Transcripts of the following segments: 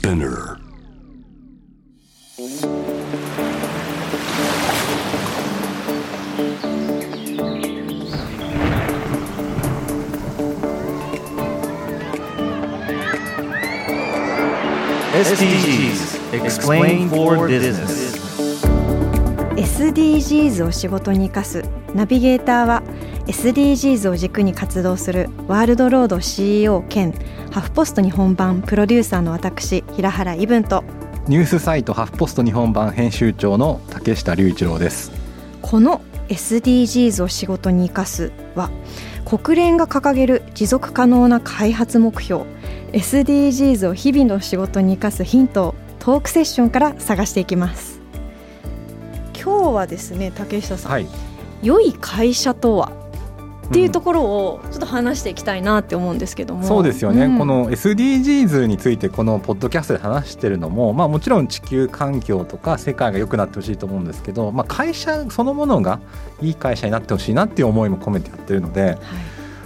Spinner SDGs Explain for Business SDGs を仕事に生かすナビゲーターは SDGs を軸に活動するワールドロード CEO 兼ハフポスト日本版プロデューサーの私平原伊文とニュースサイトハフポスト日本版編集長の竹下隆一郎です。この SDGs を仕事に生かすは国連が掲げる持続可能な開発目標 SDGs を日々の仕事に生かすヒントをトークセッションから探していきます。今日はですね竹下さん、はい。良い会社とは？っていうところをちょっと話していきたいなって思うんですけども、そうですよね、ん。この SDGs についてこのポッドキャストで話してるのも、まあ、もちろん地球環境とか世界が良くなってほしいと思うんですけど、まあ、会社そのものがいい会社になってほしいなっていう思いも込めてやってるのではい、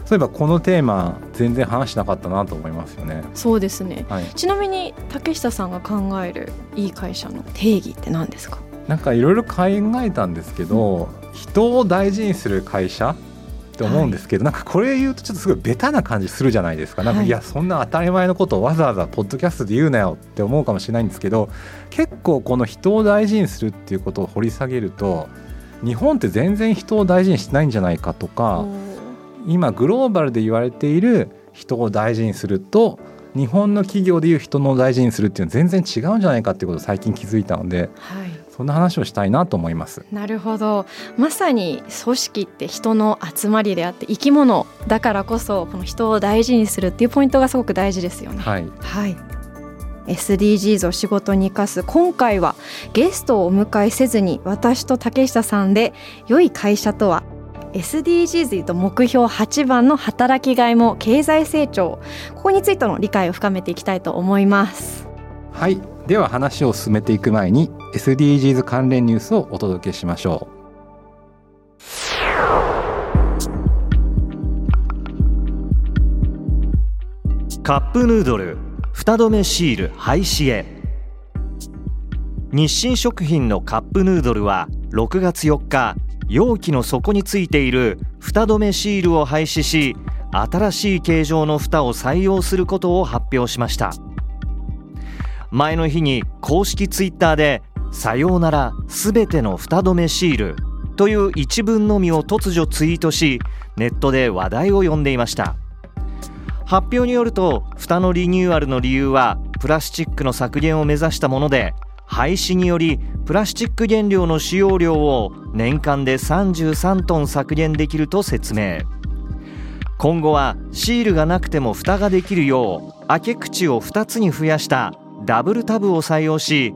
そういえばこのテーマ全然話しなかったなと思いますよね。そうですね。はい、ちなみに竹下さんが考えるいい会社の定義って何ですか？なんかいろいろ考えたんですけど、人を大事にする会社って思うんですけど、なんかこれ言うとちょっとすごいベタな感じするじゃないですか。なんか、はいい、やそんな当たり前のことをわざわざポッドキャストで言うなよって思うかもしれないんですけど結構この人を大事にするっていうことを掘り下げると日本って全然人を大事にしてないんじゃないかとか今グローバルで言われている人を大事にすると日本の企業でいう人の大事にするっていうのは全然違うんじゃないかっていうことを最近気づいたのではいそんな話をしたいなと思います。なるほどまさに組織って人の集まりであって生き物だからこそこの人を大事にするっていうポイントがすごく大事ですよね。はい、はい。SDGs を仕事に生かす今回はゲストをお迎えせずに私と竹下さんで良い会社とは SDGs と目標8番の働きがいも経済成長ここについての理解を深めていきたいと思います。はい、では話を進めていく前に SDGs 関連ニュースをお届けしましょう。カップヌードル蓋止めシール廃止へ。日清食品のカップヌードルは6月4日容器の底についている蓋止めシールを廃止し新しい形状の蓋を採用することを発表しました。前の日に公式ツイッターで「さようならすべての蓋止めシール」という一文のみを突如ツイートしネットで話題を呼んでいました。発表によると蓋のリニューアルの理由はプラスチックの削減を目指したもので廃止によりプラスチック原料の使用量を年間で33トン削減できると説明。今後はシールがなくても蓋ができるよう開け口を2つに増やしたダブルタブを採用し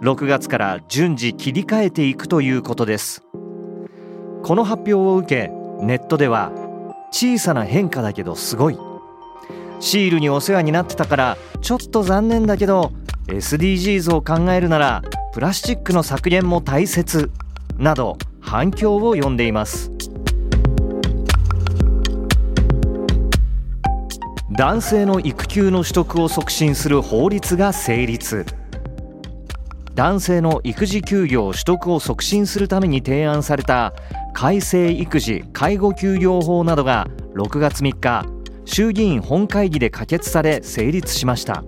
6月から順次切り替えていくということです。この発表を受けネットでは小さな変化だけどすごい。シールにお世話になってたからちょっと残念だけど SDGs を考えるならプラスチックの削減も大切。など反響を呼んでいます。男性の育休の取得を促進する法律が成立。男性の育児休業取得を促進するために提案された改正育児・介護休業法などが6月3日衆議院本会議で可決され成立しました。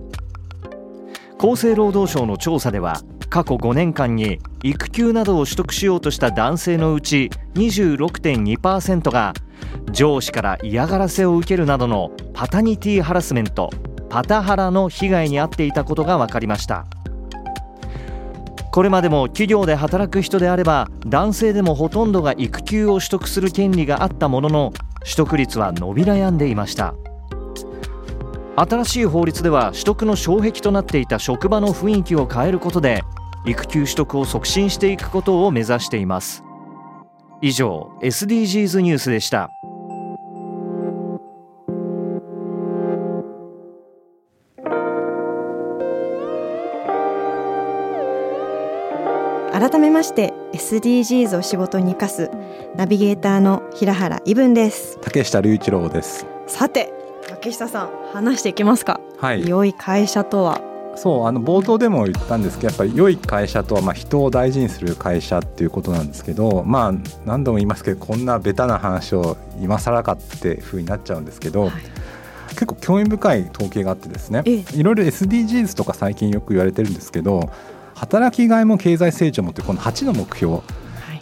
厚生労働省の調査では過去5年間に育休などを取得しようとした男性のうち26.2%が上司から嫌がらせを受けるなどのパタニティハラスメントパタハラの被害に遭っていたことが分かりました。これまでも企業で働く人であれば男性でもほとんどが育休を取得する権利があったものの取得率は伸び悩んでいました。新しい法律では取得の障壁となっていた職場の雰囲気を変えることで育休取得を促進していくことを目指しています。以上 SDGs ニュースでした。改めまして SDGs を仕事に生かすナビゲーターの平原伊文です。竹下隆一郎です。さて竹下さん話していきますか、はい。良い会社とは？そうあの冒頭でも言ったんですけどやっぱり良い会社とはまあ人を大事にする会社っていうことなんですけどまあ何度も言いますけどこんなベタな話を今更かっていうふうになっちゃうんですけど、はい、結構興味深い統計があってですねいろいろ SDGs とか最近よく言われてるんですけど働きがいも経済成長もってこの8の目標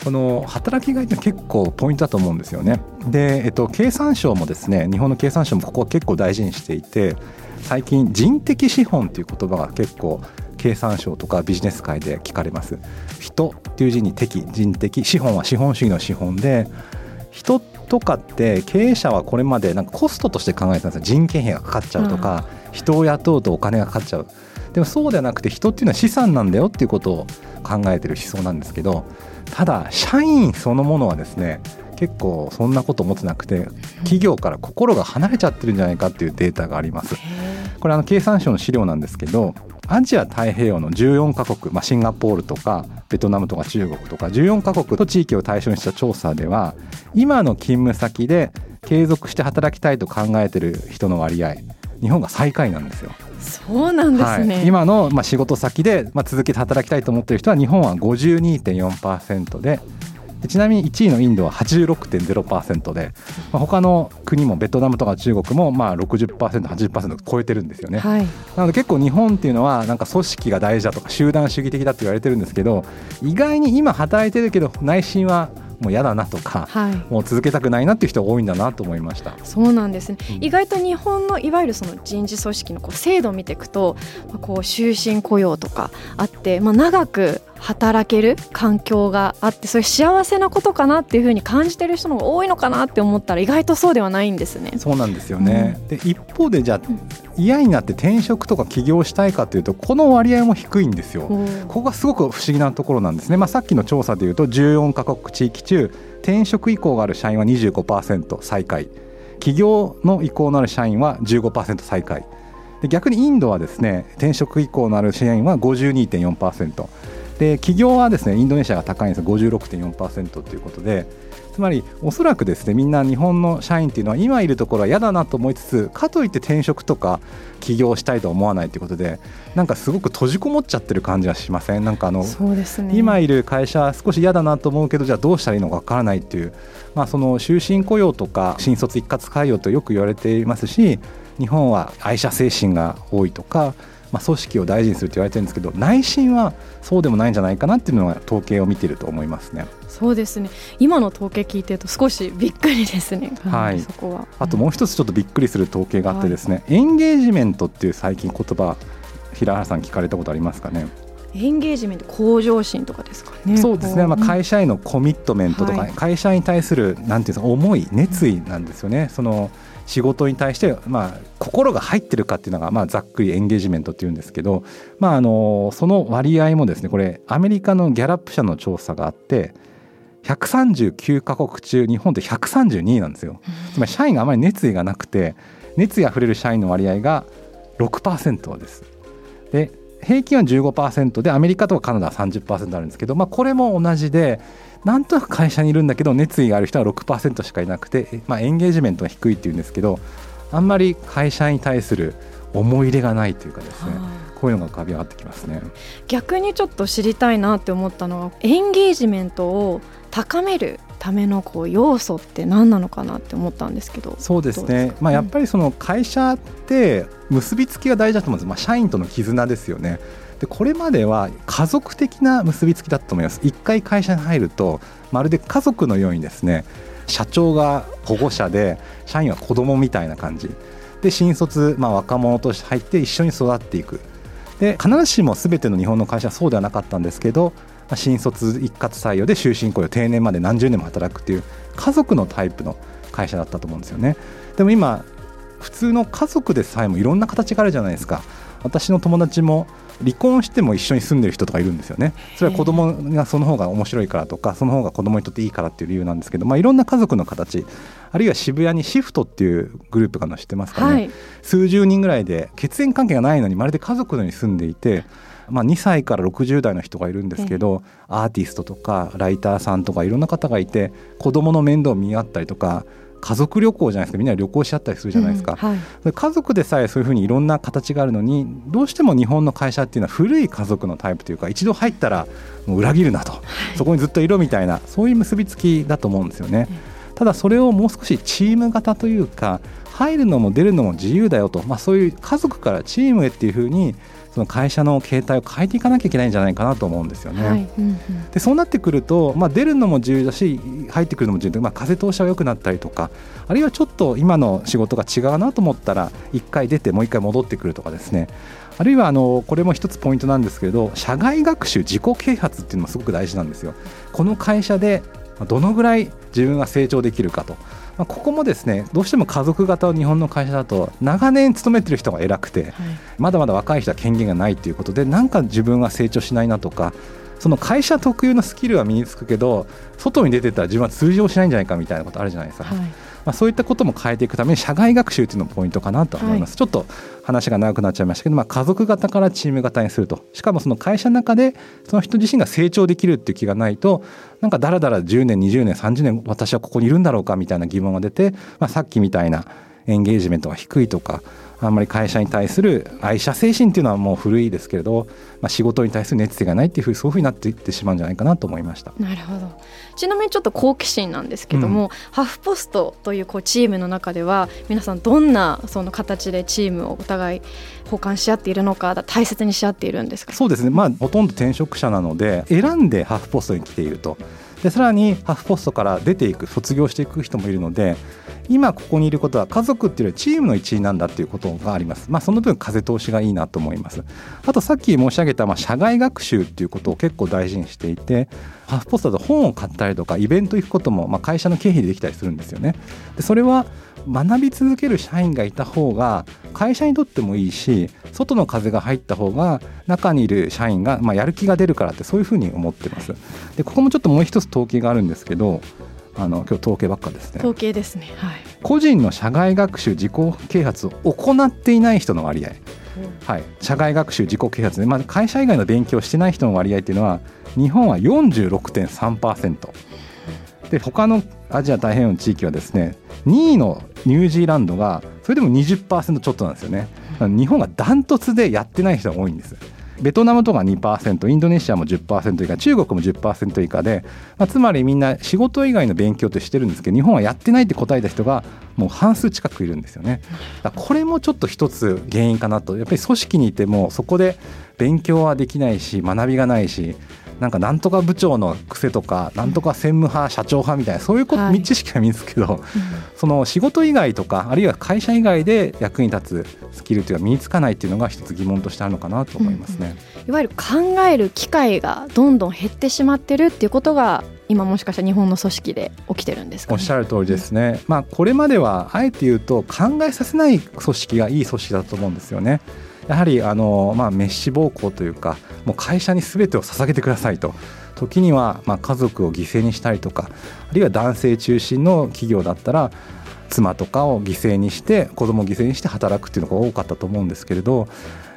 この働きがいって結構ポイントだと思うんですよね。で、えっと、経産省もですね日本の経産省もここは結構大事にしていて最近人的資本っていう言葉が結構経産省とかビジネス界で聞かれます。人っていう字に敵人的資本は資本主義の資本で人とかって経営者はこれまでなんかコストとして考えてたんですよ。人件費がかかっちゃうとか、うん、人を雇うとお金がかかっちゃう。でもそうではなくて人っていうのは資産なんだよっていうことを考えてる思想なんですけどただ社員そのものはですね結構そんなこと思ってなくて企業から心が離れちゃってるんじゃないかっていうデータがあります。これあの経産省の資料なんですけどアジア太平洋の14カ国、まあ、シンガポールとかベトナムとか中国とか14カ国と地域を対象にした調査では今の勤務先で継続して働きたいと考えてる人の割合日本が最下位なんですよ。そうなんですね、はい、今のまあ仕事先でまあ続けて働きたいと思っている人は日本は52.4%でちなみに1位のインドは86.0%で、まあ、他の国もベトナムとか中国もまあ 60%80% 超えてるんですよね、はい、なので結構日本っていうのはなんか組織が大事だとか集団主義的だって言われてるんですけど意外に今働いてるけど内心はもう嫌だなとか、はい、もう続けたくないなっていう人が多いんだなと思いました。そうなんですね、うん、意外と日本のいわゆるその人事組織のこう制度を見ていくと、まあ、こう終身雇用とかあって、まあ、長く働ける環境があってそれ幸せなことかなっていうふうに感じてる人の方が多いのかなって思ったら意外とそうではないんですね。そうなんですよね、うん、で一方でじゃあ嫌になって転職とか起業したいかというとこの割合も低いんですよ。ここがすごく不思議なところなんですね。まあ、さっきの調査でいうと14カ国地域中転職意向がある社員は25%最下位。起業の意向のある社員は15%最下位。で逆にインドはですね転職意向のある社員は52.4%で企業はですねインドネシアが高いんです56.4%ということでつまりおそらくですねみんな日本の社員っていうのは今いるところは嫌だなと思いつつかといって転職とか起業したいと思わないということでなんかすごく閉じこもっちゃってる感じがしません？なんかあの、ね、今いる会社少し嫌だなと思うけどじゃあどうしたらいいのかわからないっていう、まあ、その終身雇用とか新卒一括採用とよく言われていますし日本は愛社精神が多いとかまあ、組織を大事にすると言われてるんですけど内心はそうでもないんじゃないかなっていうのが統計を見てると思いますね。そうですね今の統計聞いてると少しびっくりですね、はい、そこは、あともう一つちょっとびっくりする統計があってですね、はい、エンゲージメントっていう最近言葉平原さん聞かれたことありますかね？エンゲージメント向上心とかですかね。そうですね。まあ会社へのコミットメントとか、会社に対するなんていうんですか思い熱意なんですよね。その仕事に対して、まあ、心が入ってるかっていうのが、まあ、ざっくりエンゲージメントっていうんですけど、まあ、あのその割合もですねこれアメリカのギャラップ社の調査があって139カ国中日本って132位なんですよ。つまり社員があまり熱意がなくて熱意あふれる社員の割合が6%です。で平均は15%でアメリカとかカナダは30%あるんですけど、まあ、これも同じでなんとなく会社にいるんだけど熱意がある人は6%しかいなくて、まあ、エンゲージメントが低いっていうんですけどあんまり会社に対する思い入れがないというかですねこういうのが浮かび上がってきますね。逆にちょっと知りたいなって思ったのはエンゲージメントを高めるためのこう要素って何なのかなって思ったんですけど。そうですね。まあ、やっぱりその会社って結びつきが大事だと思うんです、まあ、社員との絆ですよね。でこれまでは家族的な結びつきだと思います。一回会社に入るとまるで家族のようにですね社長が保護者で社員は子供みたいな感じ。で新卒、まあ、若者として入って一緒に育っていく。で必ずしも全ての日本の会社はそうではなかったんですけど新卒一括採用で終身雇用定年まで何十年も働くっていう家族のタイプの会社だったと思うんですよね。でも今普通の家族でさえもいろんな形があるじゃないですか。私の友達も離婚しても一緒に住んでる人とかいるんですよね。それは子供がその方が面白いからとかその方が子供にとっていいからっていう理由なんですけど、まあ、いろんな家族の形あるいは渋谷にシフトっていうグループが知ってますかね、はい、数十人ぐらいで血縁関係がないのにまるで家族のように住んでいてまあ、2歳から60代の人がいるんですけど、アーティストとかライターさんとかいろんな方がいて子供の面倒を見合ったりとか家族旅行じゃないですか。みんな旅行し合ったりするじゃないですか、うんはい。家族でさえそういうふうにいろんな形があるのにどうしても日本の会社っていうのは古い家族のタイプというか一度入ったらもう裏切るなと、そこにずっといろみたいなそういう結びつきだと思うんですよね。ただそれをもう少しチーム型というか入るのも出るのも自由だよと、まあ、そういう家族からチームへっていうふうにその会社の形態を変えていかなきゃいけないんじゃないかなと思うんですよね。はいうんうんでそうなってくると、まあ、出るのも自由だし入ってくるのも自由で、まあ、風通しは良くなったりとかあるいはちょっと今の仕事が違うなと思ったら1回出てもう1回戻ってくるとかですねあるいはあのこれも一つポイントなんですけれど社外学習自己啓発っていうのもすごく大事なんですよ。この会社でどのぐらい自分が成長できるかと。まあ、ここもですねどうしても家族型の日本の会社だと長年勤めてる人が偉くてはい。まだまだ若い人は権限がないということでなんか自分は成長しないなとかその会社特有のスキルは身につくけど外に出てったら自分は通常しないんじゃないかみたいなことあるじゃないですか、はいまあ、そういったことも変えていくために社外学習っていうのもポイントかなと思います、ちょっと話が長くなっちゃいましたけど、まあ、家族型からチーム型にすると。しかもその会社の中でその人自身が成長できるっていう気がないとなんかだらだら10年20年30年私はここにいるんだろうかみたいな疑問が出て、まあ、さっきみたいなエンゲージメントが低いとかあんまり会社に対する愛社精神っていうのはもう古いですけれど、まあ、仕事に対する熱意がないっていうふうにそういうふうになっていってしまうんじゃないかなと思いました。なるほど。ちなみにちょっと好奇心なんですけども、ハーフポストというこうチームの中では皆さんどんなその形でチームをお互い交換し合っているのか大切にし合っているんですか？そうですね、まあ、ほとんど転職者なので選んでハーフポストに来ていると。でさらにハーフポストから出ていく卒業していく人もいるので今ここにいることは家族っていうよりチームの一員なんだっていうことがあります、まあ、その分風通しがいいなと思います。あとさっき申し上げたまあ社外学習っていうことを結構大事にしていてハーフポストだと本を買ったりとかイベント行くこともまあ会社の経費でできたりするんですよね。でそれは学び続ける社員がいた方が会社にとってもいいし外の風が入った方が中にいる社員がまあやる気が出るからってそういうふうに思ってます。でここもちょっともう一つ統計があるんですけどあの今日統計ばっかですね。統計ですね。はい。個人の社外学習自己啓発を行っていない人の割合。はい、社外学習自己啓発で、まあ、会社以外の勉強をしてない人の割合っていうのは日本は46.3%で他のアジア太平洋の地域はですね2位のニュージーランドがそれでも20%ちょっとなんですよね。日本がダントツでやってない人が多いんですベトナムとか2%インドネシアも10%以下中国も10%以下で、まあ、つまりみんな仕事以外の勉強ってしてるんですけど日本はやってないって答えた人がもう半数近くいるんですよね。これもちょっと一つ原因かなと。やっぱり組織にいてもそこで勉強はできないし学びがないしなんかなんとか部長の癖とかなんとか専務派社長派みたいなそういうこと、はい。知識は身につくけどその仕事以外とかあるいは会社以外で役に立つスキルっていうのが身につかないっていうのが一つ疑問としてあるのかなと思いますね。いわゆる考える機会がどんどん減ってしまってるっていうことが今もしかしたら日本の組織で起きてるんですか、ね、おっしゃる通りですね、まあ、これまではあえて言うと考えさせない組織がいい組織だと思うんですよね。やはりあの、まあ、メッシ暴行というかもう会社に全てを捧げてくださいと時にはまあ家族を犠牲にしたりとかあるいは男性中心の企業だったら妻とかを犠牲にして子供を犠牲にして働くっていうのが多かったと思うんですけれど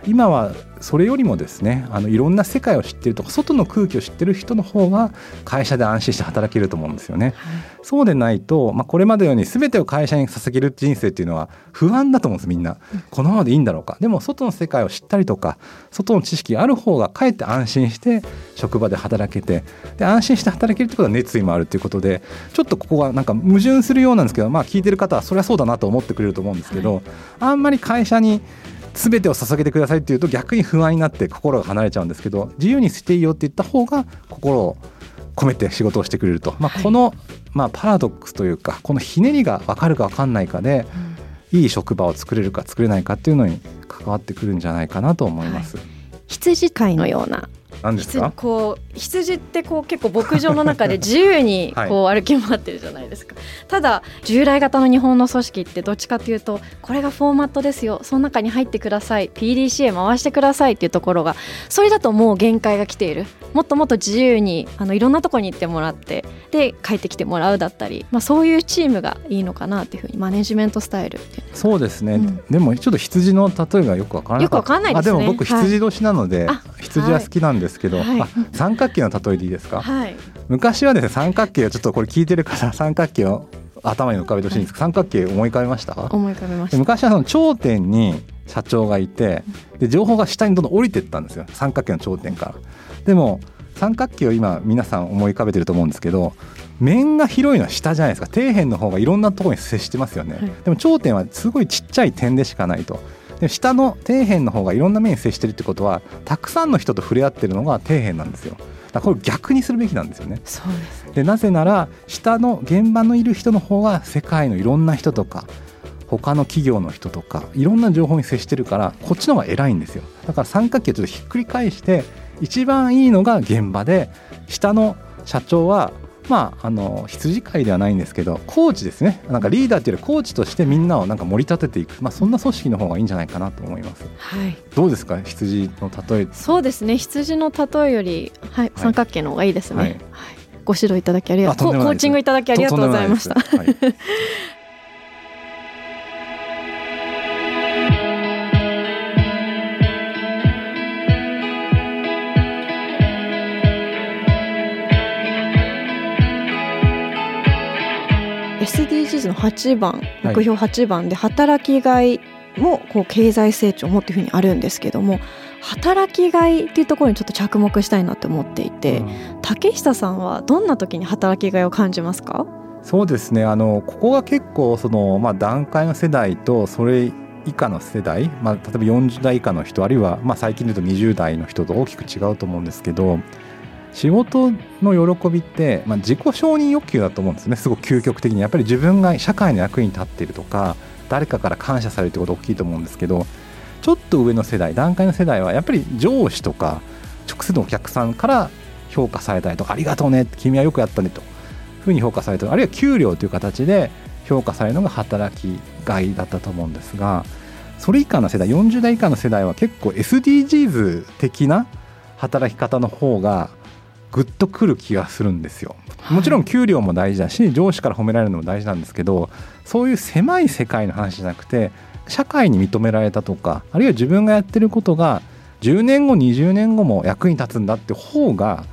今はそれよりもですねあのいろんな世界を知っているとか外の空気を知ってる人の方が会社で安心して働けると思うんですよね。そうでないと、まあ、これまでのように全てを会社に捧げる人生っていうのは不安だと思うんですみんな。このままでいいんだろうかでも外の世界を知ったりとか外の知識がある方がかえって安心して職場で働けてで安心して働けるってことは熱意もあるっていうことでちょっとここがなんか矛盾するようなんですけど、まあ、聞いてる方はそれはそうだなと思ってくれると思うんですけど、あんまり会社に全てを捧げてくださいっていうと逆に不安になって心が離れちゃうんですけど自由にしていいよって言った方が心を込めて仕事をしてくれると、まあ、この、まあ、パラドックスというかこのひねりが分かるか分かんないかでいい職場を作れるか作れないかっていうのに関わってくるんじゃないかなと思います。羊飼いのような羊何ですか？こう羊ってこう結構牧場の中で自由に はい。こう歩き回ってるじゃないですか、ただ従来型の日本の組織ってどっちかというとこれがフォーマットですよその中に入ってください PDCA 回してくださいっていうところがそれだともう限界が来ている。もっともっと自由にあのいろんなところに行ってもらってで帰ってきてもらうだったり、まあ、そういうチームがいいのかなっていうふうにマネジメントスタイルそうですね、うん。でもちょっと羊の例えがよくわからなかった。よくわかんないですね。あでも僕はい。羊年なので、あ羊は好きなんですけど、はい。あ三角形の例えでいいですか、はい。昔はですね三角形をちょっとこれ聞いてる方三角形を頭に浮かべてほしいんですけど、三角形思い浮かべました？思い浮かべました。昔はその頂点に社長がいてで情報が下にどんどん降りていったんですよ。三角形の頂点から。でも三角形を今皆さん思い浮かべてると思うんですけど面が広いのは下じゃないですか。底辺の方がいろんなところに接してますよね、はい、でも頂点はすごいちっちゃい点でしかないとで下の底辺の方がいろんな面に接してるってことはたくさんの人と触れ合ってるのが底辺なんですよ。だこれ逆にするべきなんですよね。そうです。でなぜなら下の現場のいる人の方が世界のいろんな人とか他の企業の人とかいろんな情報に接してるからこっちの方が偉いんですよ。だから三角形をちょっとひっくり返して一番いいのが現場で下の社長はまあ、あの羊飼いではないんですけどコーチですね。なんかリーダーっていうよりコーチとしてみんなをなんか盛り立てていく、まあ、そんな組織の方がいいんじゃないかなと思います。はい、どうですか？羊の例え。そうですね。羊の例えより、はい、三角形の方がいいですね。はい、はい、ご指導いただきありがとう。コーチングいただきありがとうございました。SDGs の8番目標8番で働きがいもこう経済成長もっていうふうにあるんですけども働きがいっていうところにちょっと着目したいなって思っていて、うん、竹下さんはどんな時に働きがいを感じますか？そうですね。あのここが結構その、まあ、段階の世代とそれ以下の世代、まあ、例えば40代以下の人あるいは、まあ、最近で言うと20代の人と大きく違うと思うんですけど仕事の喜びって、まあ、自己承認欲求だと思うんですね。すごく究極的に。やっぱり自分が社会の役に立っているとか誰かから感謝されるってこと大きいと思うんですけどちょっと上の世代段階の世代はやっぱり上司とか直接のお客さんから評価されたりとかありがとうね君はよくやったねというふうに評価されたりあるいは給料という形で評価されるのが働きがいだったと思うんですがそれ以下の世代40代以下の世代は結構 SDGs 的な働き方の方がグッとくる気がするんですよ。もちろん給料も大事だし上司から褒められるのも大事なんですけどそういう狭い世界の話じゃなくて社会に認められたとかあるいは自分がやってることが10年後20年後も役に立つんだって方が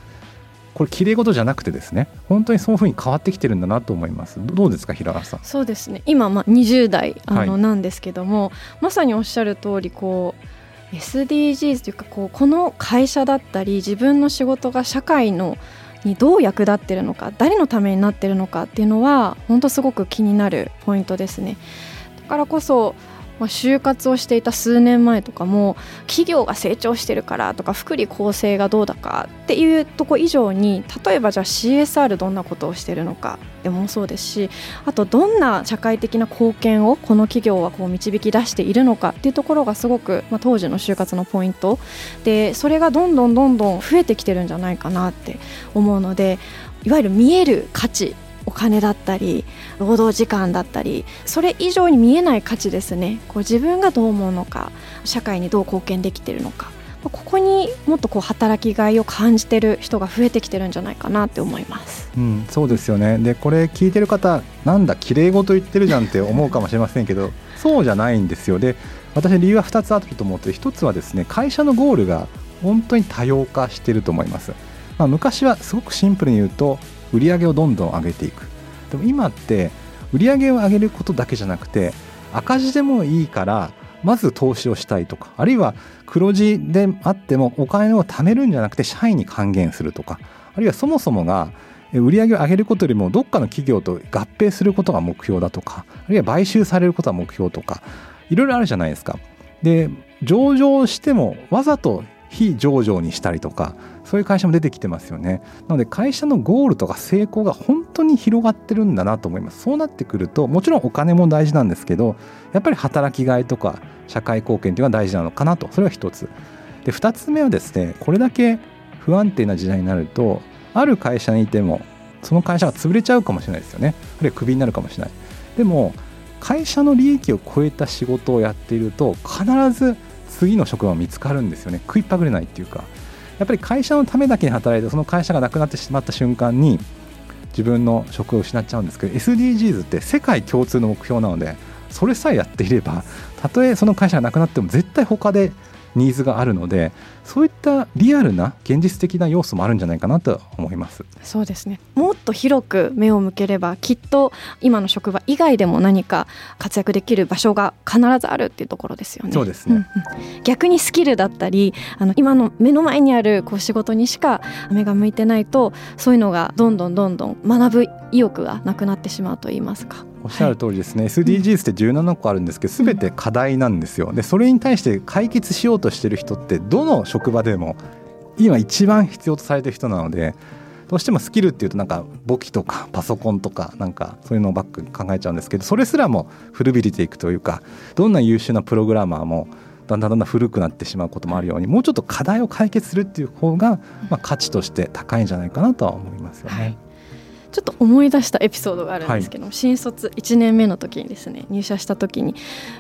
これ綺麗事じゃなくてですね本当にそういうふうに変わってきてるんだなと思います。どうですか平原さん？そうですね。今まあ20代あの、なんですけどもまさにおっしゃる通りこう SDGs というかこうこの会社だったり自分の仕事が社会のにどう役立ってるのか誰のためになってるのかっていうのは本当すごく気になるポイントですね。だからこそまあ、就活をしていた数年前とかも企業が成長してるからとか福利厚生がどうだかっていうとこ以上に例えばじゃあ CSR どんなことをしてるのかでもそうですしあとどんな社会的な貢献をこの企業はこう導き出しているのかっていうところがすごく、まあ、当時の就活のポイントでそれがどんどんどんどん増えてきてるんじゃないかなって思うのでいわゆる見える価値お金だったり労働時間だったりそれ以上に見えない価値ですねこう自分がどう思うのか社会にどう貢献できているのかここにもっとこう働きがいを感じてる人が増えてきてるんじゃないかなって思います。うん、そうですよね。でこれ聞いてる方なんだ綺麗事言ってるじゃんって思うかもしれませんけどそうじゃないんですよ。で私理由は2つあると思って1つはですね会社のゴールが本当に多様化してると思います。まあ、昔はすごくシンプルに言うと売り上げをどんどん上げていくでも今って売り上げを上げることだけじゃなくて赤字でもいいからまず投資をしたいとかあるいは黒字であってもお金を貯めるんじゃなくて社員に還元するとかあるいはそもそもが売上を上げることよりもどっかの企業と合併することが目標だとかあるいは買収されることが目標とかいろいろあるじゃないですか。で上場してもわざと非上場にしたりとかそういう会社も出てきてますよね。なので会社のゴールとか成功が本当に広がってるんだなと思います。そうなってくるともちろんお金も大事なんですけどやっぱり働きがいとか社会貢献というのは大事なのかなと。それが一つ。で二つ目はですねこれだけ不安定な時代になるとある会社にいてもその会社が潰れちゃうかもしれないですよね。あるいはクビになるかもしれない。でも会社の利益を超えた仕事をやっていると必ず次の職場見つかるんですよね。食いっぱぐれないっていうか。やっぱり会社のためだけに働いてその会社がなくなってしまった瞬間に自分の職を失っちゃうんですけど SDGs って世界共通の目標なのでそれさえやっていればたとえその会社がなくなっても絶対他でニーズがあるのでそういったリアルな現実的な要素もあるんじゃないかなと思います。そうですね。もっと広く目を向ければきっと今の職場以外でも何か活躍できる場所が必ずあるっていうところですよね。そうですね、うんうん、逆にスキルだったりあの今の目の前にあるこう仕事にしか目が向いてないとそういうのがどんどんどんどん学ぶ意欲がなくなってしまうと言いますかおっしゃる通りですね、はい、SDGs って17個あるんですけど全て課題なんですよ。でそれに対して解決しようとしてる人ってどの職場でも今一番必要とされてる人なのでどうしてもスキルっていうとなんか簿記とかパソコンとかなんかそういうのをバック考えちゃうんですけどそれすらも古びれていくというかどんな優秀なプログラマーもだんだんだんだん古くなってしまうこともあるようにもうちょっと課題を解決するっていう方が、まあ、価値として高いんじゃないかなとは思いますよね。はいちょっと思い出したエピソードがあるんですけど、はい、新卒1年目の時にですね入社した時に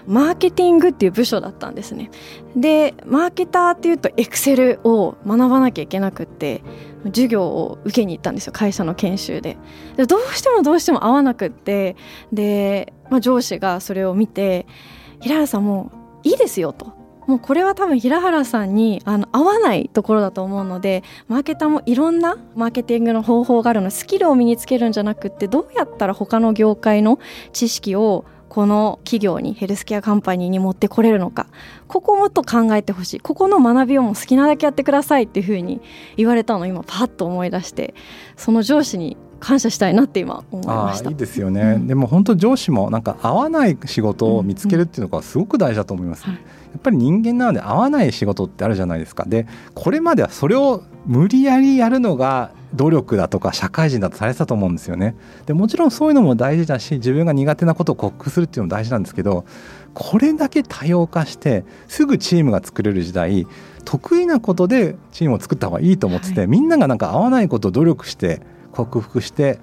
マーケティングっていう部署だったんですね。でマーケターっていうとエクセルを学ばなきゃいけなくって授業を受けに行ったんですよ会社の研修で。でどうしてもどうしても合わなくってで、まあ、上司がそれを見て「平原さんもういいですよ」ともうこれは多分平原さんにあの合わないところだと思うのでマーケターもいろんなマーケティングの方法があるのスキルを身につけるんじゃなくってどうやったら他の業界の知識をこの企業にヘルスケアカンパニーに持ってこれるのか。ここもっと考えてほしい。ここの学びをも好きなだけやってくださいっていうふうに言われたのを今パッと思い出してその上司に感謝したいなって今思いました。いいですよね、うん、でも本当上司もなんか合わない仕事を見つけるっていうのがすごく大事だと思います、うんうん。はいやっぱり人間なので合わない仕事ってあるじゃないですか。でこれまではそれを無理やりやるのが努力だとか社会人だとされてたと思うんですよね。でもちろんそういうのも大事だし自分が苦手なことを克服するっていうのも大事なんですけどこれだけ多様化してすぐチームが作れる時代得意なことでチームを作った方がいいと思ってて、はい、みんながなんか合わないことを努力して克服して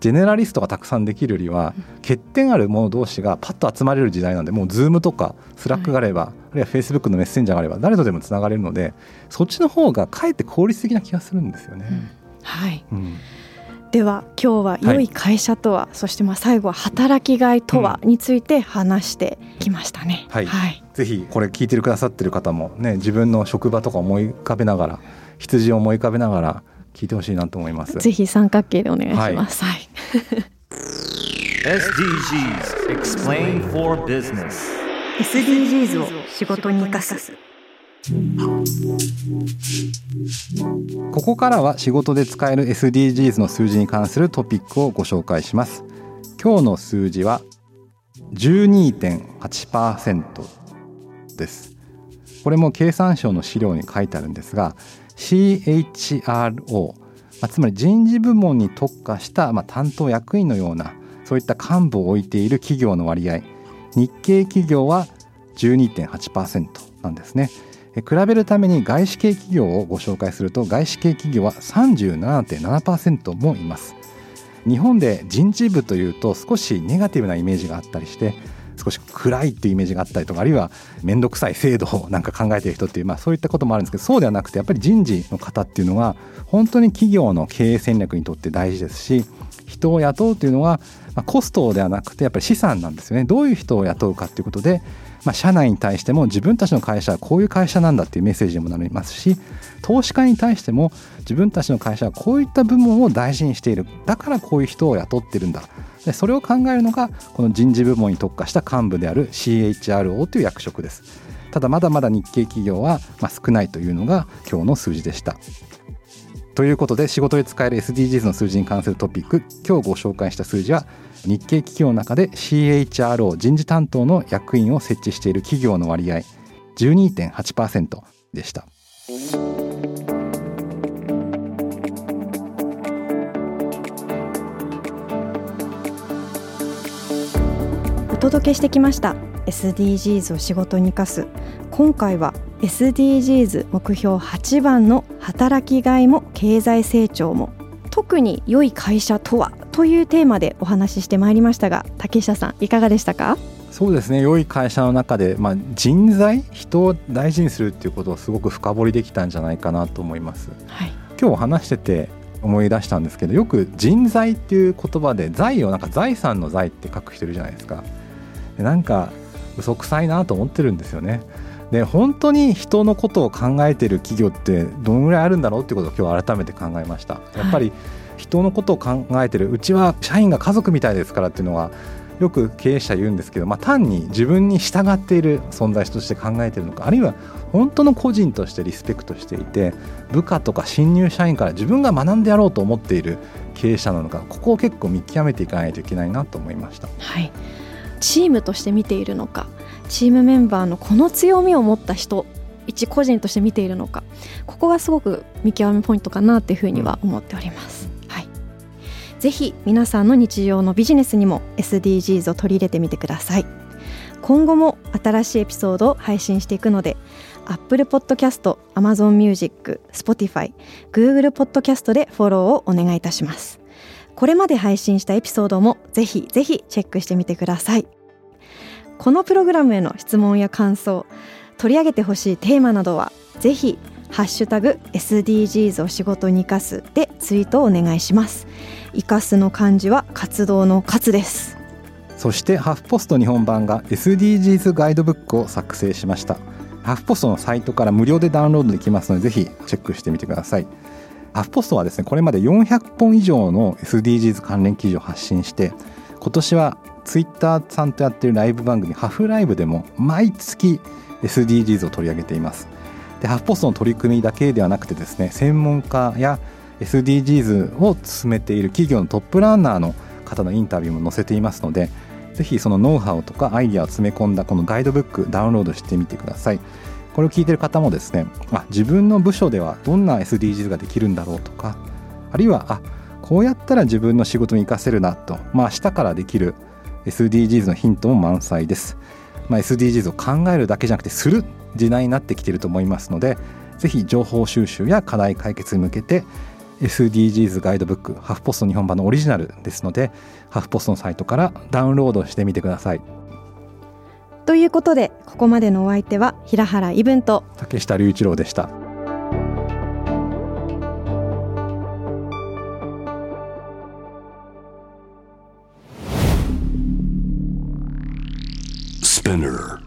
ジェネラリストがたくさんできるよりは欠点ある者同士がパッと集まれる時代なんでもう Zoom とか Slack があれば、はい、あるいは Facebook のメッセンジャーがあれば誰とでもつながれるのでそっちの方がかえって効率的な気がするんですよね。うん、はい、うん。では今日は良い会社とは、はい、そしてまあ最後は働きがいとはについて話してきましたね、はい、はい、ぜひこれ聞いてるくださってる方もね自分の職場とか思い浮かべながら羊を思い浮かべながら聞いてほしいなと思います。ぜひ三角形でお願いします、はい、SDGs Explain for Business. SDGs を仕事に生かす。ここからは仕事で使える SDGs の数字に関するトピックをご紹介します。今日の数字は12.8%です。これも経産省の資料に書いてあるんですが CHRO、まあ、つまり人事部門に特化した、まあ、担当役員のようなそういった幹部を置いている企業の割合。日系企業は12.8%なんですね。比べるために外資系企業をご紹介すると外資系企業は37.7%もいます。日本で人事部というと少しネガティブなイメージがあったりして少し暗いっていうイメージがあったりとかあるいは面倒くさい制度をなんか考えてる人っていう、まあ、そういったこともあるんですけどそうではなくてやっぱり人事の方っていうのは本当に企業の経営戦略にとって大事ですし人を雇うというのは、まあ、コストではなくてやっぱり資産なんですよね。どういう人を雇うかっていうことで、まあ、社内に対しても自分たちの会社はこういう会社なんだっていうメッセージにもなりますし投資家に対しても自分たちの会社はこういった部門を大事にしている。だからこういう人を雇ってるんだ。でそれを考えるのがこの人事部門に特化した幹部である CHRO という役職です。ただまだまだ日系企業は少ないというのが今日の数字でした。ということで仕事で使える SDGs の数字に関するトピック今日ご紹介した数字は日系企業の中で CHRO 人事担当の役員を設置している企業の割合12.8%でした。お届けしてきました SDGs を仕事に生かす今回は SDGs 目標8番の働きがいも経済成長も特に良い会社とはというテーマでお話ししてまいりましたが竹下さんいかがでしたか？そうですね。良い会社の中で、まあ、人材人を大事にするっていうことをすごく深掘りできたんじゃないかなと思います、はい、今日話してて思い出したんですけどよく人材っていう言葉で財をなんか財産の財って書く人いるじゃないですか。でなんか嘘くさいなと思ってるんですよねで本当に人のことを考えてる企業ってどのぐらいあるんだろうっていうことを今日改めて考えました。やっぱり人のことを考えてるうちは社員が家族みたいですからっていうのはよく経営者言うんですけど、まあ、単に自分に従っている存在として考えているのかあるいは本当の個人としてリスペクトしていて部下とか新入社員から自分が学んでやろうと思っている経営者なのかここを結構見極めていかないといけないなと思いました。はい。チームとして見ているのかチームメンバーのこの強みを持った人一個人として見ているのかここがすごく見極めポイントかなっていうふうには思っております。はい、ぜひ皆さんの日常のビジネスにも SDGs を取り入れてみてください。今後も新しいエピソードを配信していくので Apple Podcast、Amazon Music、Spotify、Google Podcast でフォローをお願いいたします。これまで配信したエピソードもぜひぜひチェックしてみてください。このプログラムへの質問や感想取り上げてほしいテーマなどはぜひハッシュタグ SDGs を仕事に生かすでツイートをお願いします。生かすの漢字は活動の活です。そしてハフポスト日本版が SDGs ガイドブックを作成しました。ハフポストのサイトから無料でダウンロードできますのでぜひチェックしてみてください。ハフポストはですねこれまで400本以上の SDGs 関連記事を発信して今年はツイッターさんとやってるライブ番組ハフライブでも毎月 SDGs を取り上げています。でハフポストの取り組みだけではなくてですね専門家や SDGs を進めている企業のトップランナーの方のインタビューも載せていますのでぜひそのノウハウとかアイディアを詰め込んだこのガイドブックダウンロードしてみてください。これを聞いてる方もですねあ自分の部署ではどんな SDGs ができるんだろうとかあるいはあこうやったら自分の仕事に活かせるなと、まあ、明日からできる SDGs のヒントも満載です、まあ、SDGs を考えるだけじゃなくてする時代になってきていると思いますのでぜひ情報収集や課題解決に向けて SDGs ガイドブックハフポスト日本版のオリジナルですのでハフポストのサイトからダウンロードしてみてくださいということでここまでのお相手は平原イブンと竹下隆一郎でした。Spinner